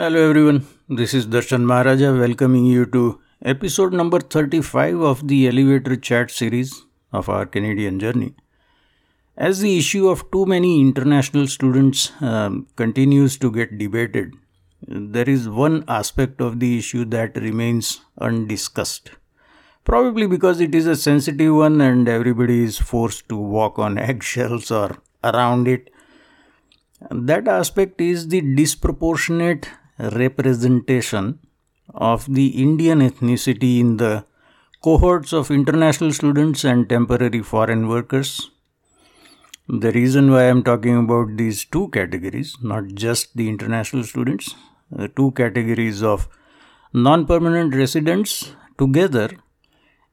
Hello everyone, this is Darshan Maharaja welcoming you to episode number 35 of the Elevator Chat series of our Canadian journey. As the issue of too many international students um, continues to get debated, there is one aspect of the issue that remains undiscussed. Probably because it is a sensitive one and everybody is forced to walk on eggshells or around it. That aspect is the disproportionate representation of the Indian ethnicity in the cohorts of international students and temporary foreign workers. The reason why I'm talking about these two categories, not just the international students, the two categories of non permanent residents together,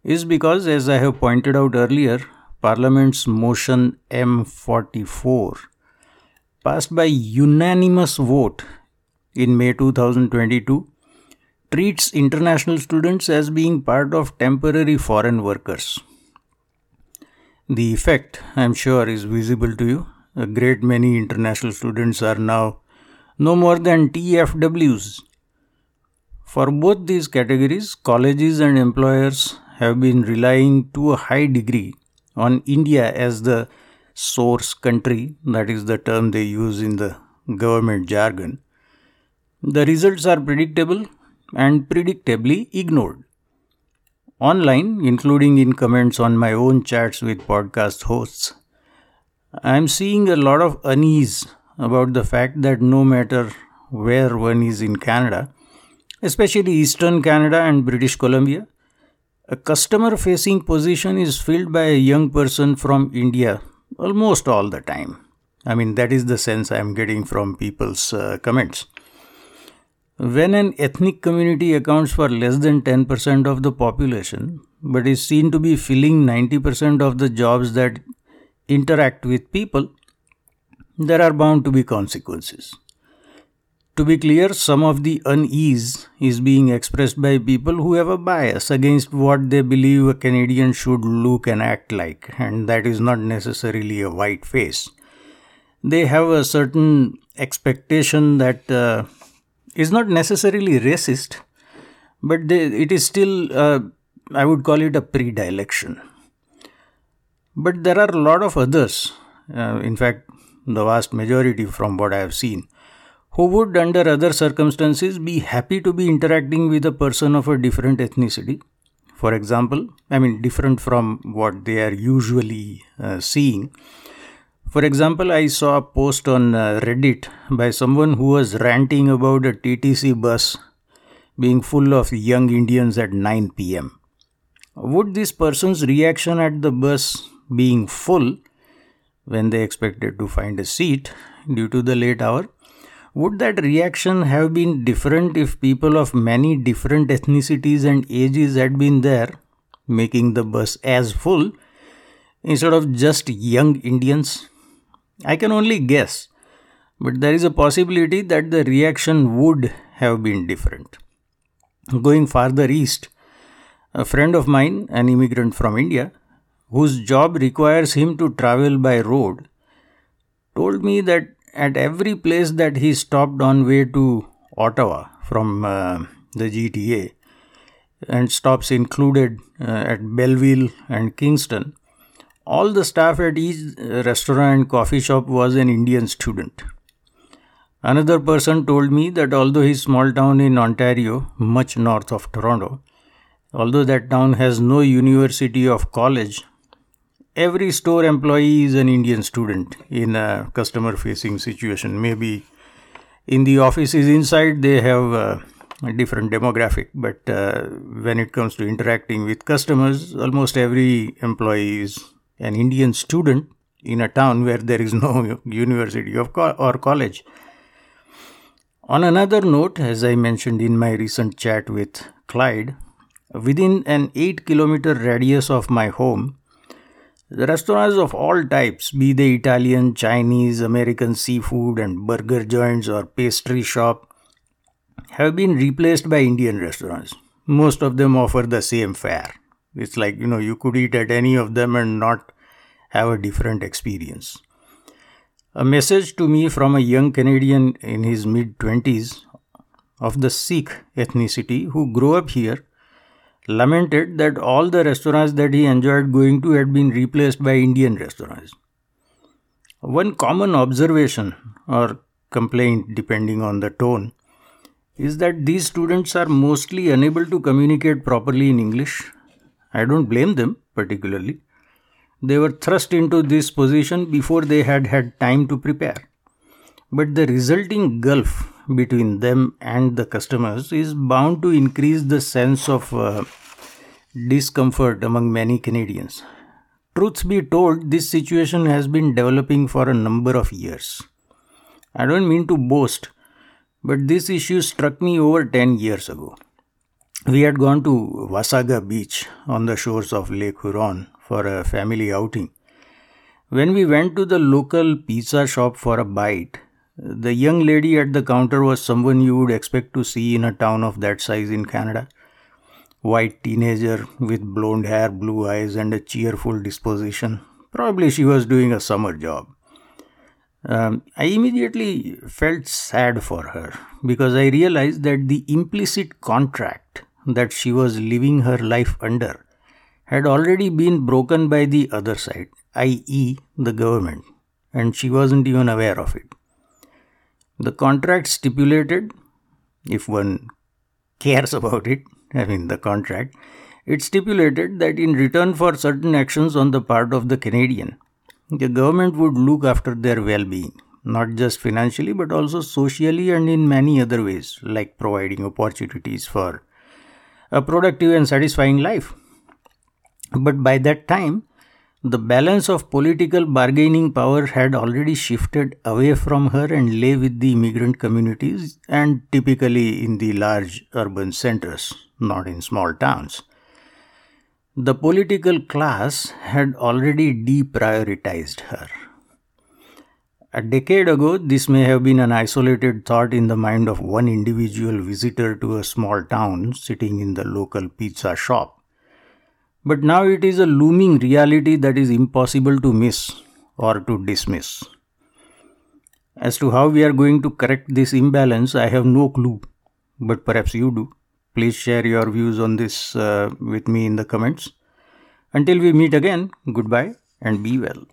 is because, as I have pointed out earlier, Parliament's motion M44, passed by unanimous vote in May 2022 treats international students as being part of temporary foreign workers. The effect, I'm sure, is visible to you. A great many international students are now no more than TFWs. For both these categories, colleges and employers have been relying to a high degree on India as the source country, that is the term they use in the government jargon, the results are predictable and predictably ignored. Online, including in comments on my own chats with podcast hosts, I am seeing a lot of unease about the fact that no matter where one is in Canada, especially Eastern Canada and British Columbia, a customer facing position is filled by a young person from India almost all the time. I mean, that is the sense I am getting from people's uh, comments. When an ethnic community accounts for less than 10% of the population, but is seen to be filling 90% of the jobs that interact with people, there are bound to be consequences. To be clear, some of the unease is being expressed by people who have a bias against what they believe a Canadian should look and act like, and that is not necessarily a white face. They have a certain expectation that uh, is not necessarily racist, but they, it is still, uh, I would call it a predilection. But there are a lot of others, uh, in fact, the vast majority from what I have seen, who would, under other circumstances, be happy to be interacting with a person of a different ethnicity. For example, I mean, different from what they are usually uh, seeing for example, I saw a post on uh, Reddit by someone who was ranting about a TTC bus being full of young Indians at 9 pm. Would this person's reaction at the bus being full when they expected to find a seat due to the late hour? Would that reaction have been different if people of many different ethnicities and ages had been there, making the bus as full instead of just young Indians? I can only guess, but there is a possibility that the reaction would have been different. Going farther east, a friend of mine, an immigrant from India, whose job requires him to travel by road, told me that at every place that he stopped on way to Ottawa from uh, the GTA, and stops included uh, at Belleville and Kingston, all the staff at each restaurant and coffee shop was an Indian student. Another person told me that although his small town in Ontario, much north of Toronto, although that town has no university or college, every store employee is an Indian student in a customer facing situation. Maybe in the offices inside they have a different demographic, but uh, when it comes to interacting with customers, almost every employee is an Indian student in a town where there is no university or college. On another note, as I mentioned in my recent chat with Clyde, within an 8 kilometer radius of my home, the restaurants of all types, be they Italian, Chinese, American seafood, and burger joints or pastry shop, have been replaced by Indian restaurants. Most of them offer the same fare. It's like, you know, you could eat at any of them and not have a different experience. A message to me from a young Canadian in his mid 20s of the Sikh ethnicity who grew up here lamented that all the restaurants that he enjoyed going to had been replaced by Indian restaurants. One common observation or complaint, depending on the tone, is that these students are mostly unable to communicate properly in English. I don't blame them particularly. They were thrust into this position before they had had time to prepare. But the resulting gulf between them and the customers is bound to increase the sense of uh, discomfort among many Canadians. Truth be told, this situation has been developing for a number of years. I don't mean to boast, but this issue struck me over 10 years ago. We had gone to Wasaga Beach on the shores of Lake Huron for a family outing. When we went to the local pizza shop for a bite, the young lady at the counter was someone you would expect to see in a town of that size in Canada. White teenager with blonde hair, blue eyes, and a cheerful disposition. Probably she was doing a summer job. Um, I immediately felt sad for her because I realized that the implicit contract that she was living her life under had already been broken by the other side, i.e., the government, and she wasn't even aware of it. The contract stipulated, if one cares about it, I mean the contract, it stipulated that in return for certain actions on the part of the Canadian, the government would look after their well being, not just financially but also socially and in many other ways, like providing opportunities for a productive and satisfying life. But by that time, the balance of political bargaining power had already shifted away from her and lay with the immigrant communities and typically in the large urban centers, not in small towns. The political class had already deprioritized her. A decade ago, this may have been an isolated thought in the mind of one individual visitor to a small town sitting in the local pizza shop. But now it is a looming reality that is impossible to miss or to dismiss. As to how we are going to correct this imbalance, I have no clue, but perhaps you do. Please share your views on this uh, with me in the comments. Until we meet again, goodbye and be well.